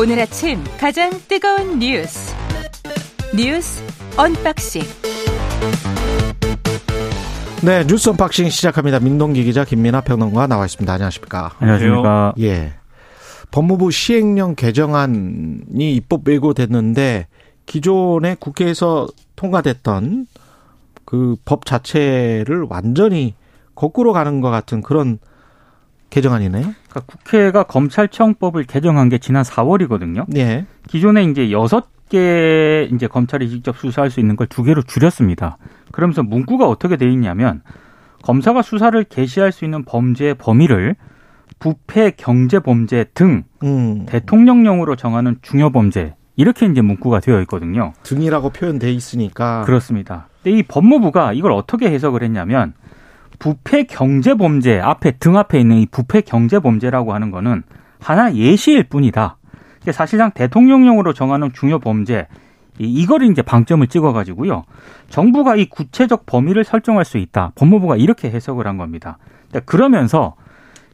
오늘 아침 가장 뜨거운 뉴스 뉴스 unboxing 네, 뉴스 unboxing 시작합니다. 민동기 기자 김민아 평론가 나와 있습니다. 안녕하십니까? 안녕하십니까? 예. 법무부 시행령 개정안이 입법 예고됐는데 기존에 국회에서 통과됐던 그 법 자체를 완전히 거꾸로 가는 것 같은 그런 개정안이네요. 그러니까 국회가 검찰청법을 개정한 게 지난 4월이거든요. 예. 기존에 이제 여섯 개 이제 검찰이 직접 수사할 수 있는 걸 두 개로 줄였습니다. 그러면서 문구가 어떻게 돼 있냐면 검사가 수사를 개시할 수 있는 범죄의 범위를 부패, 경제 범죄 등 음. 대통령령으로 정하는 중요 범죄 이렇게 이제 문구가 되어 있거든요. 등이라고 표현돼 있으니까 그렇습니다. 근데 이 법무부가 이걸 어떻게 해석을 했냐면 부패 경제 범죄 앞에 등 앞에 있는 이 부패 경제 범죄라고 하는 거는 하나 예시일 뿐이다. 사실상 대통령령으로 정하는 중요 범죄 이- 이걸 이제 방점을 찍어가지고요. 정부가 이 구체적 범위를 설정할 수 있다. 법무부가 이렇게 해석을 한 겁니다. 근데 그러면서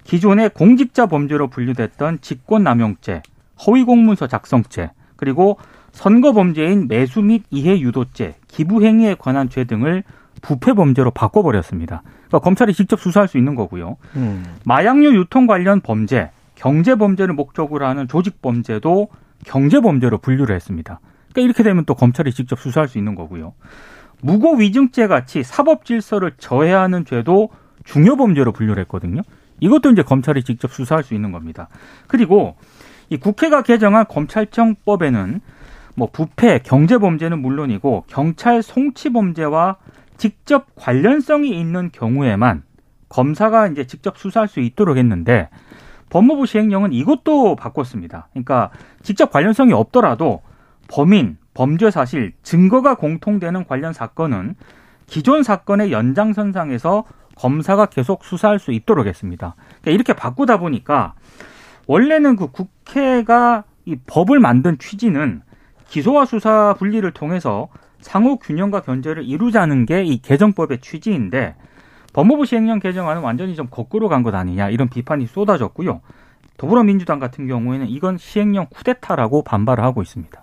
기존의 공직자 범죄로 분류됐던 직권남용죄, 허위공문서 작성죄, 그리고 선거 범죄인 매수 및 이해 유도죄, 기부 행위에 관한 죄 등을 부패 범죄로 바꿔버렸습니다. 그러니까 검찰이 직접 수사할 수 있는 거고요. 음. 마약류 유통 관련 범죄, 경제 범죄를 목적으로 하는 조직 범죄도 경제 범죄로 분류를 했습니다. 그러니까 이렇게 되면 또 검찰이 직접 수사할 수 있는 거고요. 무고 위증죄 같이 사법 질서를 저해하는 죄도 중요 범죄로 분류를 했거든요. 이것도 이제 검찰이 직접 수사할 수 있는 겁니다. 그리고 이 국회가 개정한 검찰청법에는 뭐 부패, 경제 범죄는 물론이고 경찰 송치 범죄와 직접 관련성이 있는 경우에만 검사가 이제 직접 수사할 수 있도록 했는데 법무부 시행령은 이것도 바꿨습니다. 그러니까 직접 관련성이 없더라도 범인, 범죄 사실, 증거가 공통되는 관련 사건은 기존 사건의 연장선상에서 검사가 계속 수사할 수 있도록 했습니다. 그러니까 이렇게 바꾸다 보니까 원래는 그 국회가 이 법을 만든 취지는 기소와 수사 분리를 통해서 상호 균형과 견제를 이루자는 게 이 개정법의 취지인데 법무부 시행령 개정안은 완전히 좀 거꾸로 간 것 아니냐 이런 비판이 쏟아졌고요. 더불어민주당 같은 경우에는 이건 시행령 쿠데타라고 반발을 하고 있습니다.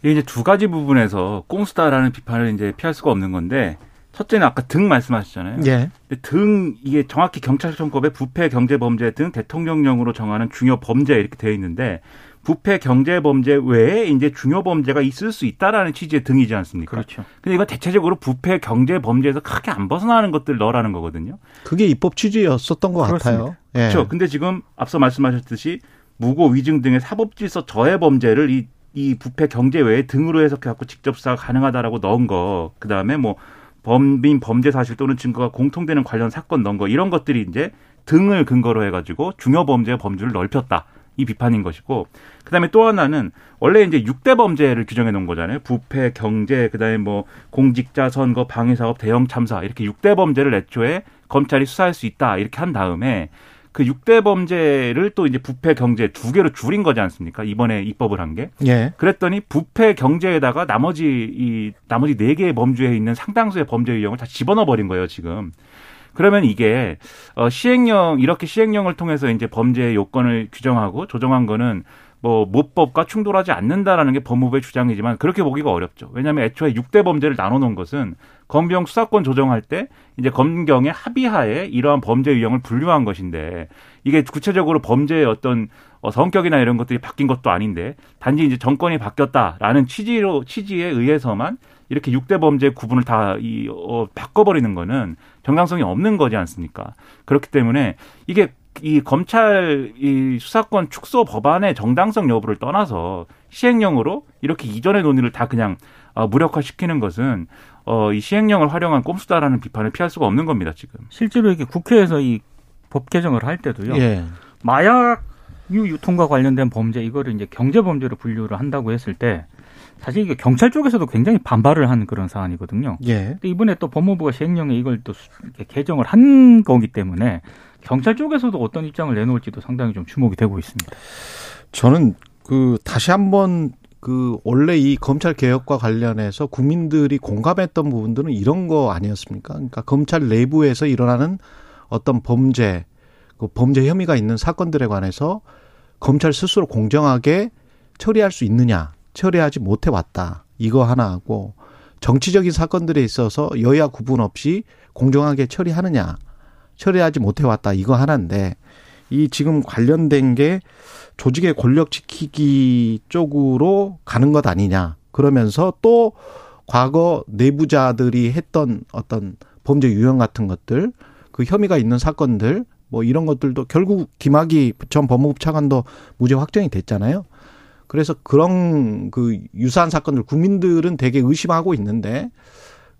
이게 이제 두 가지 부분에서 꼼수다라는 비판을 이제 피할 수가 없는 건데 첫째는 아까 등 말씀하셨잖아요. 예. 근데 등 이게 정확히 경찰청법에 부패 경제 범죄 등 대통령령으로 정하는 중요 범죄 이렇게 되어 있는데 부패 경제 범죄 외에 이제 중요 범죄가 있을 수 있다라는 취지의 등이지 않습니까? 그렇죠. 근데 이거 대체적으로 부패 경제 범죄에서 크게 안 벗어나는 것들 넣으라는 거거든요. 그게 입법 취지였었던 것 그렇습니다. 같아요. 예. 그렇죠. 근데 지금 앞서 말씀하셨듯이 무고 위증 등의 사법 질서 저해 범죄를 이, 이 부패 경제 외에 등으로 해석해 갖고 직접 수사가 가능하다라고 넣은 거, 그 다음에 뭐 범인 범죄 사실 또는 증거가 공통되는 관련 사건 넣은 거 이런 것들이 이제 등을 근거로 해가지고 중요 범죄의 범주를 넓혔다. 이 비판인 것이고 그다음에 또 하나는 원래 이제 6대 범죄를 규정해 놓은 거잖아요. 부패, 경제, 그다음에 뭐 공직자 선거, 방해 사업, 대형 참사 이렇게 6대 범죄를 애초에 검찰이 수사할 수 있다. 이렇게 한 다음에 그 6대 범죄를 또 이제 부패, 경제 두 개로 줄인 거지 않습니까? 이번에 입법을 한 게. 예. 그랬더니 부패 경제에다가 나머지 이 나머지 네 개의 범주에 있는 상당수의 범죄 유형을 다 집어넣어 버린 거예요, 지금. 그러면 이게 어 시행령 이렇게 시행령을 통해서 이제 범죄 요건을 규정하고 조정한 거는 뭐 모법과 충돌하지 않는다라는 게 법무부의 주장이지만 그렇게 보기가 어렵죠. 왜냐하면 애초에 6대 범죄를 나눠 놓은 것은 검경 수사권 조정할 때 이제 검경의 합의하에 이러한 범죄 유형을 분류한 것인데 이게 구체적으로 범죄의 어떤 어, 성격이나 이런 것들이 바뀐 것도 아닌데 단지 이제 정권이 바뀌었다라는 취지로 취지에 의해서만 이렇게 6대 범죄 구분을 다 이, 어, 바꿔버리는 거는 정당성이 없는 거지 않습니까? 그렇기 때문에 이게 이 검찰 이 수사권 축소 법안의 정당성 여부를 떠나서 시행령으로 이렇게 이전의 논의를 다 그냥 어, 무력화시키는 것은 어, 이 시행령을 활용한 꼼수다라는 비판을 피할 수가 없는 겁니다, 지금. 실제로 이게 국회에서 이 법 개정을 할 때도요. 예. 마약류 유통과 관련된 범죄 이거를 이제 경제 범죄로 분류를 한다고 했을 때 사실 이게 경찰 쪽에서도 굉장히 반발을 한 그런 사안이거든요. 예. 근데 이번에 또 법무부가 시행령에 이걸 또 개정을 한 거기 때문에 경찰 쪽에서도 어떤 입장을 내놓을지도 상당히 좀 주목이 되고 있습니다. 저는 그 다시 한번 그 원래 이 검찰 개혁과 관련해서 국민들이 공감했던 부분들은 이런 거 아니었습니까? 그러니까 검찰 내부에서 일어나는 어떤 범죄, 그 범죄 혐의가 있는 사건들에 관해서 검찰 스스로 공정하게 처리할 수 있느냐, 처리하지 못해 왔다. 이거 하나 하고 정치적인 사건들에 있어서 여야 구분 없이 공정하게 처리하느냐, 처리하지 못해 왔다. 이거 하나인데 이 지금 관련된 게 조직의 권력 지키기 쪽으로 가는 것 아니냐. 그러면서 또 과거 내부자들이 했던 어떤 범죄 유형 같은 것들, 그 혐의가 있는 사건들, 뭐 이런 것들도 결국 김학의 전 법무부 차관도 무죄 확정이 됐잖아요. 그래서 그런 그 유사한 사건들 국민들은 되게 의심하고 있는데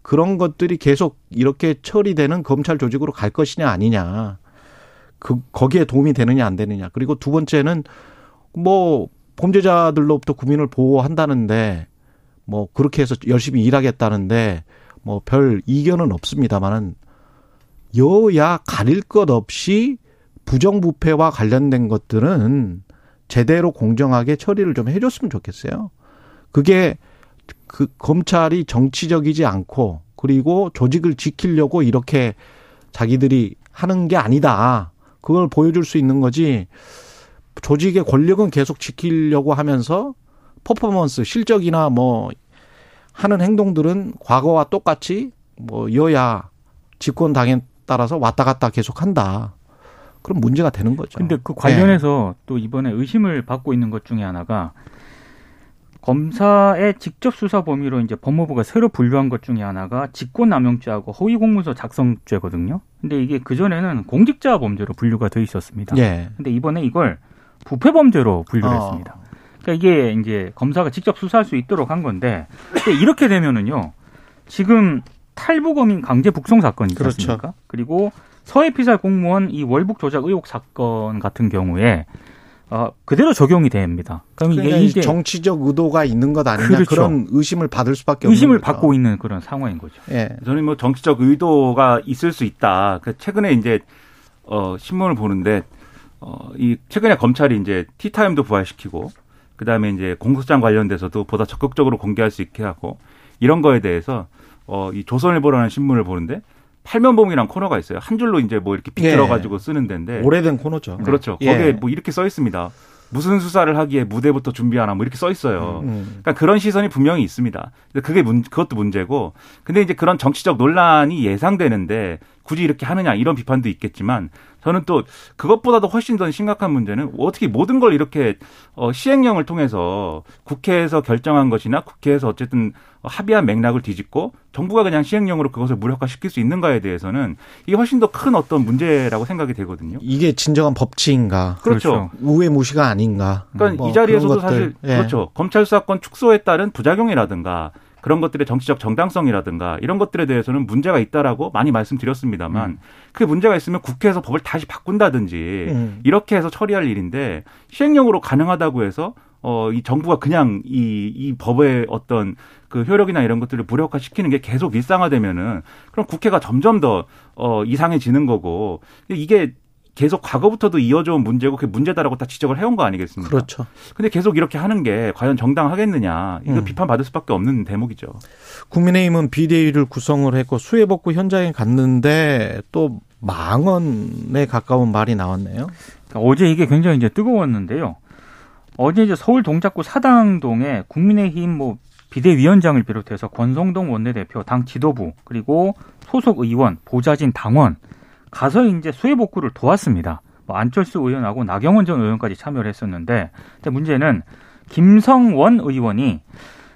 그런 것들이 계속 이렇게 처리되는 검찰 조직으로 갈 것이냐 아니냐. 그 거기에 도움이 되느냐 안 되느냐. 그리고 두 번째는 뭐 범죄자들로부터 국민을 보호한다는데 뭐 그렇게 해서 열심히 일하겠다는데 뭐 별 이견은 없습니다만은 여야 가릴 것 없이 부정부패와 관련된 것들은 제대로 공정하게 처리를 좀 해줬으면 좋겠어요. 그게 그 검찰이 정치적이지 않고 그리고 조직을 지키려고 이렇게 자기들이 하는 게 아니다. 그걸 보여줄 수 있는 거지. 조직의 권력은 계속 지키려고 하면서 퍼포먼스, 실적이나 뭐 하는 행동들은 과거와 똑같이 뭐 여야 집권 당에 따라서 왔다 갔다 계속 한다. 그럼 문제가 되는 거죠. 근데 그 관련해서 네. 또 이번에 의심을 받고 있는 것 중에 하나가 검사의 직접 수사 범위로 이제 법무부가 새로 분류한 것 중에 하나가 직권남용죄하고 허위공문서 작성죄거든요. 근데 이게 그전에는 공직자 범죄로 분류가 돼 있었습니다. 예. 근데 이번에 이걸 부패 범죄로 분류를 어. 했습니다. 그러니까 이게 이제 검사가 직접 수사할 수 있도록 한 건데 이렇게 되면은요. 지금 탈북어민 강제 북송 사건이 그렇죠. 있습니까 그리고 서해 피살 공무원 이 월북 조작 의혹 사건 같은 경우에 어, 그대로 적용이 됩니다. 그럼 이게 그러니까 이제 정치적 의도가 있는 것 아니냐 그렇죠. 그런 의심을 받을 수밖에 없는 의심을 받고 있는 그런 상황인 거죠. 예. 저는 뭐 정치적 의도가 있을 수 있다. 그 최근에 이제 어 신문을 보는데 어 이 최근에 검찰이 이제 티타임도 부활시키고 그다음에 이제 공소장 관련돼서도 보다 적극적으로 공개할 수 있게 하고 이런 거에 대해서 어 이 조선일보라는 신문을 보는데 팔면봉이란 코너가 있어요. 한 줄로 이제 뭐 이렇게 빗들어 가지고 예. 쓰는 데인데 오래된 코너죠. 그렇죠. 예. 거기에 뭐 이렇게 써 있습니다. 무슨 수사를 하기에 무대부터 준비하나 뭐 이렇게 써 있어요. 음. 음. 그러니까 그런 시선이 분명히 있습니다. 그게 문, 그것도 문제고. 근데 이제 그런 정치적 논란이 예상되는데 굳이 이렇게 하느냐 이런 비판도 있겠지만 저는 또 그것보다도 훨씬 더 심각한 문제는 어떻게 모든 걸 이렇게 어 시행령을 통해서 국회에서 결정한 것이나 국회에서 어쨌든 합의한 맥락을 뒤집고 정부가 그냥 시행령으로 그것을 무력화시킬 수 있는가에 대해서는 이게 훨씬 더 큰 어떤 문제라고 생각이 되거든요. 이게 진정한 법치인가? 그렇죠. 우회 무시가 아닌가? 그러니까 뭐 이 자리에서도 사실 예. 그렇죠. 검찰 수사권 축소에 따른 부작용이라든가 그런 것들의 정치적 정당성이라든가 이런 것들에 대해서는 문제가 있다라고 많이 말씀드렸습니다만 음. 그 문제가 있으면 국회에서 법을 다시 바꾼다든지 음. 이렇게 해서 처리할 일인데 시행령으로 가능하다고 해서 어, 이 정부가 그냥 이, 이 법의 어떤 그 효력이나 이런 것들을 무력화 시키는 게 계속 일상화되면은 그럼 국회가 점점 더, 어, 이상해지는 거고 이게 계속 과거부터도 이어져온 문제고 그게 문제다라고 다 지적을 해온 거 아니겠습니까? 그렇죠. 근데 계속 이렇게 하는 게 과연 정당하겠느냐 이거 음. 비판받을 수밖에 없는 대목이죠. 국민의힘은 비대위를 구성을 했고 수해복구 현장에 갔는데 또 망언에 가까운 말이 나왔네요. 그러니까 어제 이게 굉장히 이제 뜨거웠는데요. 어제 이제 서울 동작구 사당동에 국민의힘 뭐 비대위원장을 비롯해서 권성동 원내대표, 당 지도부 그리고 소속 의원, 보좌진 당원 가서 이제 수해 복구를 도왔습니다. 뭐 안철수 의원하고 나경원 전 의원까지 참여를 했었는데 근데 문제는 김성원 의원이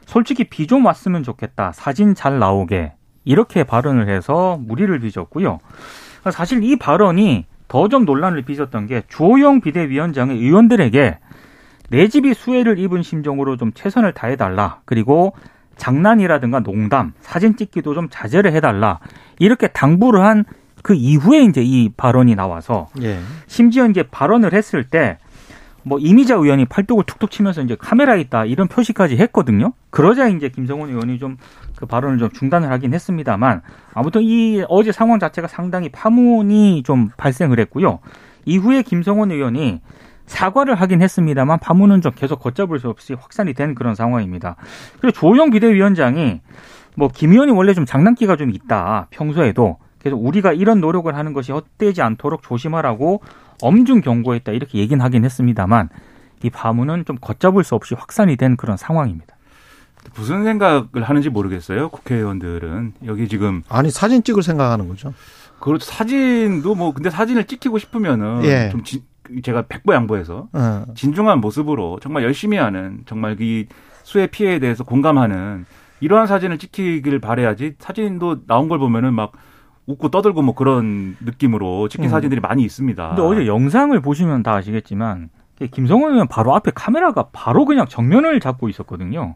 솔직히 비 좀 왔으면 좋겠다. 사진 잘 나오게. 이렇게 발언을 해서 무리를 빚었고요. 사실 이 발언이 더 좀 논란을 빚었던 게 주호영 비대위원장의 의원들에게 내 집이 수해를 입은 심정으로 좀 최선을 다해달라. 그리고 장난이라든가 농담, 사진 찍기도 좀 자제를 해달라. 이렇게 당부를 한 그 이후에 이제 이 발언이 나와서 예. 심지어 이제 발언을 했을 때 뭐 이미자 의원이 팔뚝을 툭툭 치면서 이제 카메라 있다 이런 표시까지 했거든요. 그러자 이제 김성원 의원이 좀 그 발언을 좀 중단을 하긴 했습니다만 아무튼 이 어제 상황 자체가 상당히 파문이 좀 발생을 했고요. 이후에 김성원 의원이 사과를 하긴 했습니다만 파문은 좀 계속 걷잡을 수 없이 확산이 된 그런 상황입니다. 그리고 조영 비대위원장이 뭐 김 의원이 원래 좀 장난기가 좀 있다 평소에도 그래서 우리가 이런 노력을 하는 것이 헛되지 않도록 조심하라고 엄중 경고했다 이렇게 얘기는 하긴 했습니다만 이 파문은 좀 걷잡을 수 없이 확산이 된 그런 상황입니다. 무슨 생각을 하는지 모르겠어요. 국회의원들은 여기 지금 아니 사진 찍을 생각하는 거죠. 그렇죠. 사진도 뭐 근데 사진을 찍히고 싶으면은 예. 좀 진, 제가 백보 양보해서 어. 진중한 모습으로 정말 열심히 하는 정말 이 수해 피해에 대해서 공감하는 이러한 사진을 찍히길 바래야지 사진도 나온 걸 보면은 막 웃고 떠들고 뭐 그런 느낌으로 찍힌 음. 사진들이 많이 있습니다. 근데 어제 영상을 보시면 다 아시겠지만 김성원 의원 바로 앞에 카메라가 바로 그냥 정면을 잡고 있었거든요.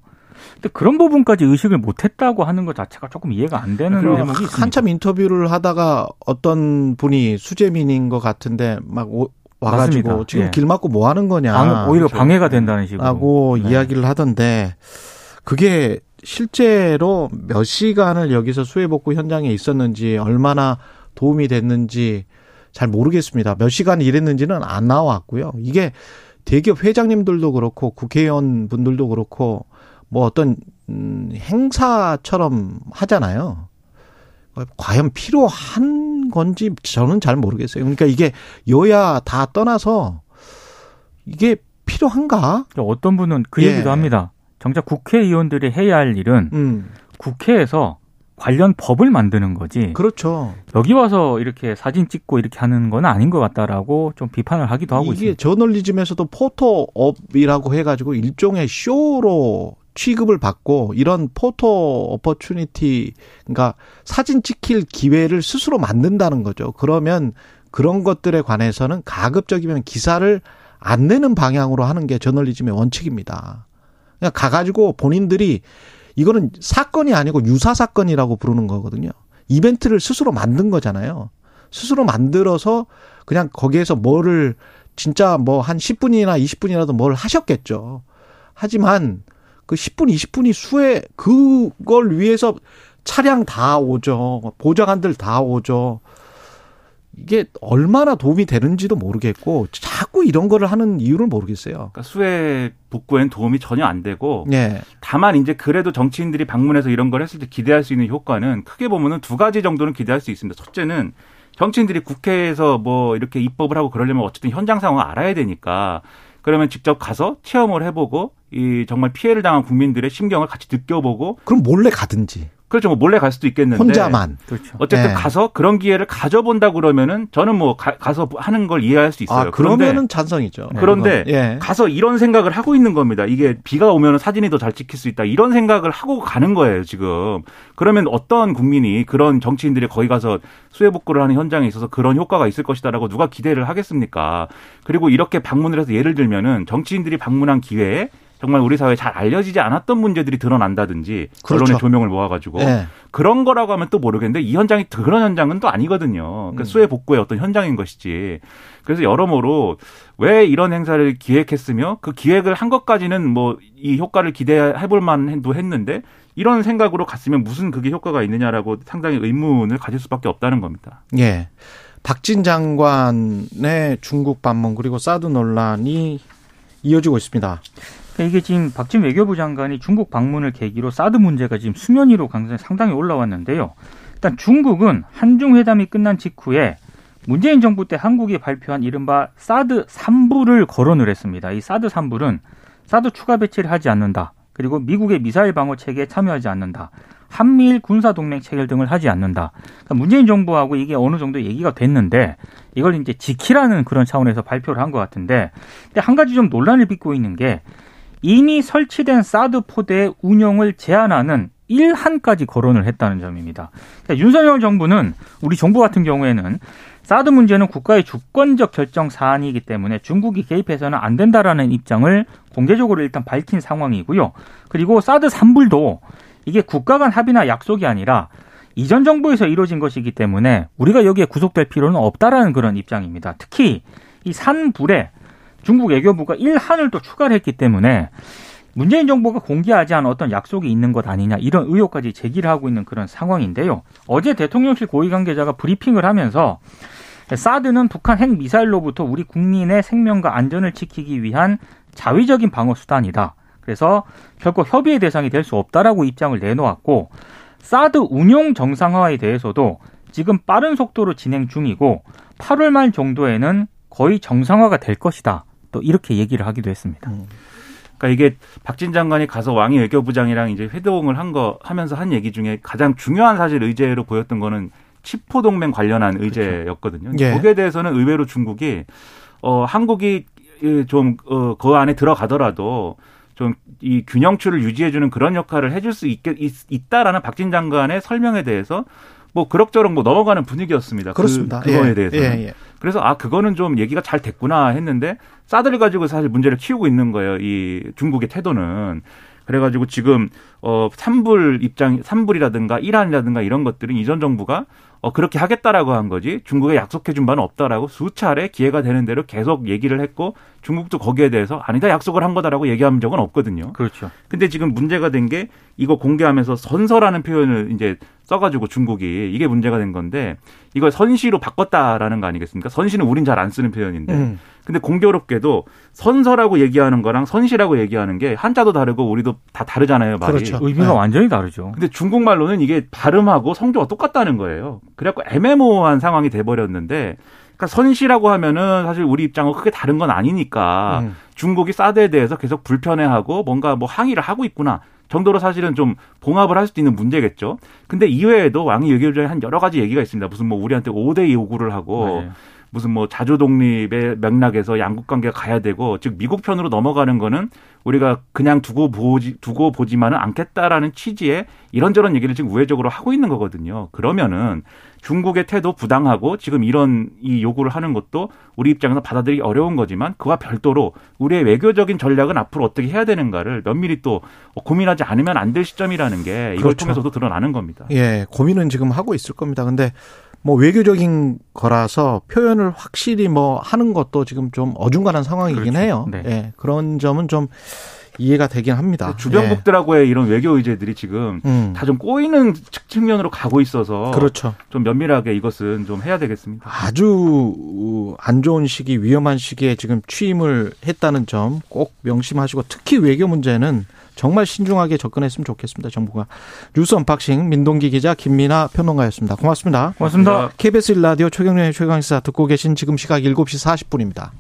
근데 그런 부분까지 의식을 못했다고 하는 것 자체가 조금 이해가 안 되는 대목이 있습니다. 한참 인터뷰를 하다가 어떤 분이 수재민인 것 같은데 막 오- 와가지고 맞습니다. 지금 예. 길 막고 뭐 하는 거냐 방- 오히려 그렇죠. 방해가 된다는 식으로. 라고 네. 이야기를 하던데 그게 실제로 몇 시간을 여기서 수해복구 현장에 있었는지 얼마나 도움이 됐는지 잘 모르겠습니다. 몇 시간 일했는지는 안 나왔고요. 이게 대기업 회장님들도 그렇고 국회의원 분들도 그렇고 뭐 어떤 음, 행사처럼 하잖아요. 과연 필요한 건지 저는 잘 모르겠어요. 그러니까 이게 여야 다 떠나서 이게 필요한가? 어떤 분은 그 예. 얘기도 합니다. 정작 국회의원들이 해야 할 일은 음, 국회에서 관련 법을 만드는 거지. 그렇죠. 여기 와서 이렇게 사진 찍고 이렇게 하는 건 아닌 것 같다라고 좀 비판을 하기도 하고 이게 있습니다. 저널리즘에서도 포토업이라고 해가지고 일종의 쇼로 취급을 받고 이런 포토 어퍼추니티 그러니까 사진 찍힐 기회를 스스로 만든다는 거죠. 그러면 그런 것들에 관해서는 가급적이면 기사를 안 내는 방향으로 하는 게 저널리즘의 원칙입니다. 그냥 가가지고 본인들이 이거는 사건이 아니고 유사 사건이라고 부르는 거거든요. 이벤트를 스스로 만든 거잖아요. 스스로 만들어서 그냥 거기에서 뭐를 진짜 뭐 한 10분이나 20분이라도 뭘 하셨겠죠. 하지만 그 10분, 20분이 수에 그걸 위해서 차량 다 오죠. 보좌관들 다 오죠. 이게 얼마나 도움이 되는지도 모르겠고 자꾸 이런 거를 하는 이유를 모르겠어요. 그러니까 수해 복구엔 도움이 전혀 안 되고 예. 다만 이제 그래도 정치인들이 방문해서 이런 걸 했을 때 기대할 수 있는 효과는 크게 보면은 두 가지 정도는 기대할 수 있습니다. 첫째는 정치인들이 국회에서 뭐 이렇게 입법을 하고 그러려면 어쨌든 현장 상황을 알아야 되니까 그러면 직접 가서 체험을 해보고 이 정말 피해를 당한 국민들의 심경을 같이 느껴보고 그럼 몰래 가든지 그렇죠 뭐 몰래 갈 수도 있겠는데 혼자만. 그렇죠. 어쨌든 네. 가서 그런 기회를 가져본다 그러면은 저는 뭐 가, 서 하는 걸 이해할 수 있어요. 아 그러면은 찬성이죠. 그런데 그건. 예. 가서 이런 생각을 하고 있는 겁니다. 이게 비가 오면 사진이 더 잘 찍힐 수 있다. 이런 생각을 하고 가는 거예요, 지금. 그러면 어떤 국민이 그런 정치인들이 거기 가서 수해 복구를 하는 현장에 있어서 그런 효과가 있을 것이다라고 누가 기대를 하겠습니까? 그리고 이렇게 방문을 해서 예를 들면은 정치인들이 방문한 기회에 정말 우리 사회에 잘 알려지지 않았던 문제들이 드러난다든지 그렇죠. 언론의 조명을 모아가지고 예. 그런 거라고 하면 또 모르겠는데 이 현장이 그런 현장은 또 아니거든요. 음. 그 수해 복구의 어떤 현장인 것이지. 그래서 여러모로 왜 이런 행사를 기획했으며 그 기획을 한 것까지는 뭐 이 효과를 기대해 볼 만도 했는데 이런 생각으로 갔으면 무슨 그게 효과가 있느냐라고 상당히 의문을 가질 수밖에 없다는 겁니다. 예. 박진 장관의 중국 방문 그리고 사드 논란이 이어지고 있습니다. 그러니까 이게 지금 박진 외교부 장관이 중국 방문을 계기로 사드 문제가 지금 수면 위로 상당히 올라왔는데요. 일단 중국은 한중 회담이 끝난 직후에 문재인 정부 때 한국이 발표한 이른바 사드 3부를 거론을 했습니다. 이 사드 3부는 사드 추가 배치를 하지 않는다. 그리고 미국의 미사일 방어 체계에 참여하지 않는다. 한미일 군사 동맹 체결 등을 하지 않는다. 그러니까 문재인 정부하고 이게 어느 정도 얘기가 됐는데 이걸 이제 지키라는 그런 차원에서 발표를 한 것 같은데 근데 한 가지 좀 논란을 빚고 있는 게 이미 설치된 사드 포대의 운영을 제한하는 일한까지 거론을 했다는 점입니다. 그러니까 윤석열 정부는 우리 정부 같은 경우에는 사드 문제는 국가의 주권적 결정 사안이기 때문에 중국이 개입해서는 안 된다라는 입장을 공개적으로 일단 밝힌 상황이고요. 그리고 사드 3불도 이게 국가 간 합의나 약속이 아니라 이전 정부에서 이루어진 것이기 때문에 우리가 여기에 구속될 필요는 없다라는 그런 입장입니다. 특히 이 산불에 중국 외교부가 일한을 또 추가를 했기 때문에 문재인 정부가 공개하지 않은 어떤 약속이 있는 것 아니냐 이런 의혹까지 제기를 하고 있는 그런 상황인데요. 어제 대통령실 고위 관계자가 브리핑을 하면서 사드는 북한 핵 미사일로부터 우리 국민의 생명과 안전을 지키기 위한 자위적인 방어 수단이다. 그래서 결코 협의의 대상이 될 수 없다라고 입장을 내놓았고 사드 운용 정상화에 대해서도 지금 빠른 속도로 진행 중이고 8월 말 정도에는 거의 정상화가 될 것이다. 또 이렇게 얘기를 하기도 했습니다. 음. 그러니까 이게 박진 장관이 가서 왕이 외교부장이랑 이제 회동을 한 거 하면서 한 얘기 중에 가장 중요한 사실 의제로 보였던 거는 치포 동맹 관련한 의제였거든요. 예. 거기에 대해서는 의외로 중국이 어 한국이 좀그 어, 안에 들어가더라도 좀 이 균형추를 유지해주는 그런 역할을 해줄 수 있, 다라는 박진 장관의 설명에 대해서 뭐 그럭저럭 뭐 넘어가는 분위기였습니다. 그렇습니다. 그, 그거에 예. 대해서는. 예, 예. 그래서 아 그거는 좀 얘기가 잘 됐구나 했는데 사드를 가지고 사실 문제를 키우고 있는 거예요. 이 중국의 태도는. 그래가지고 지금 어 삼불 입장 삼불이라든가 이란이라든가 이런 것들은 이전 정부가 어 그렇게 하겠다라고 한 거지 중국에 약속해 준 바는 없다라고 수차례 기회가 되는 대로 계속 얘기를 했고 중국도 거기에 대해서 아니다 약속을 한 거다라고 얘기한 적은 없거든요. 그렇죠. 근데 지금 문제가 된 게 이거 공개하면서 선서라는 표현을 이제 써가지고 중국이 이게 문제가 된 건데 이걸 선시로 바꿨다라는 거 아니겠습니까? 선시는 우린 잘 안 쓰는 표현인데 음. 근데 공교롭게도 선서라고 얘기하는 거랑 선시라고 얘기하는 게 한자도 다르고 우리도 다 다르잖아요 말이. 그렇죠. 의미가 네. 완전히 다르죠. 근데 중국말로는 이게 발음하고 성조가 똑같다는 거예요. 그래갖고 애매모호한 상황이 돼버렸는데, 그러니까 선시라고 하면은 사실 우리 입장하고 크게 다른 건 아니니까 음. 중국이 사드에 대해서 계속 불편해하고 뭔가 뭐 항의를 하고 있구나. 정도로 사실은 좀 봉합을 할 수도 있는 문제겠죠. 근데 이외에도 왕이 외교부장에 한 여러 가지 얘기가 있습니다. 무슨 뭐 우리한테 5대 요구를 하고 맞아요. 무슨 뭐 자주 독립의 맥락에서 양국 관계가 가야 되고 즉 미국 편으로 넘어가는 거는 우리가 그냥 두고 보지 두고 보지만은 않겠다라는 취지의 이런저런 얘기를 지금 우회적으로 하고 있는 거거든요. 그러면은 중국의 태도 부당하고 지금 이런 이 요구를 하는 것도 우리 입장에서 받아들이기 어려운 거지만 그와 별도로 우리의 외교적인 전략은 앞으로 어떻게 해야 되는가를 면밀히 또 고민하지 않으면 안 될 시점이라는 게 이걸 그렇죠. 통해서도 드러나는 겁니다. 예, 고민은 지금 하고 있을 겁니다. 근데 뭐 외교적인 거라서 표현을 확실히 뭐 하는 것도 지금 좀 어중간한 상황이긴 그렇죠. 해요. 네. 예, 그런 점은 좀 이해가 되긴 합니다. 주변국들하고의 이런 외교 의제들이 지금 예. 음, 다좀 꼬이는 측면으로 가고 있어서 그렇죠. 좀 면밀하게 이것은 좀 해야 되겠습니다. 아주 안 좋은 시기, 위험한 시기에 지금 취임을 했다는 점 꼭 명심하시고 특히 외교 문제는 정말 신중하게 접근했으면 좋겠습니다. 정부가 뉴스 unboxing 민동기 기자 김민아 평론가였습니다. 고맙습니다. 고맙습니다. KBS 1라디오 최경영의 최강시사 듣고 계신 지금 시각 7시 40분입니다.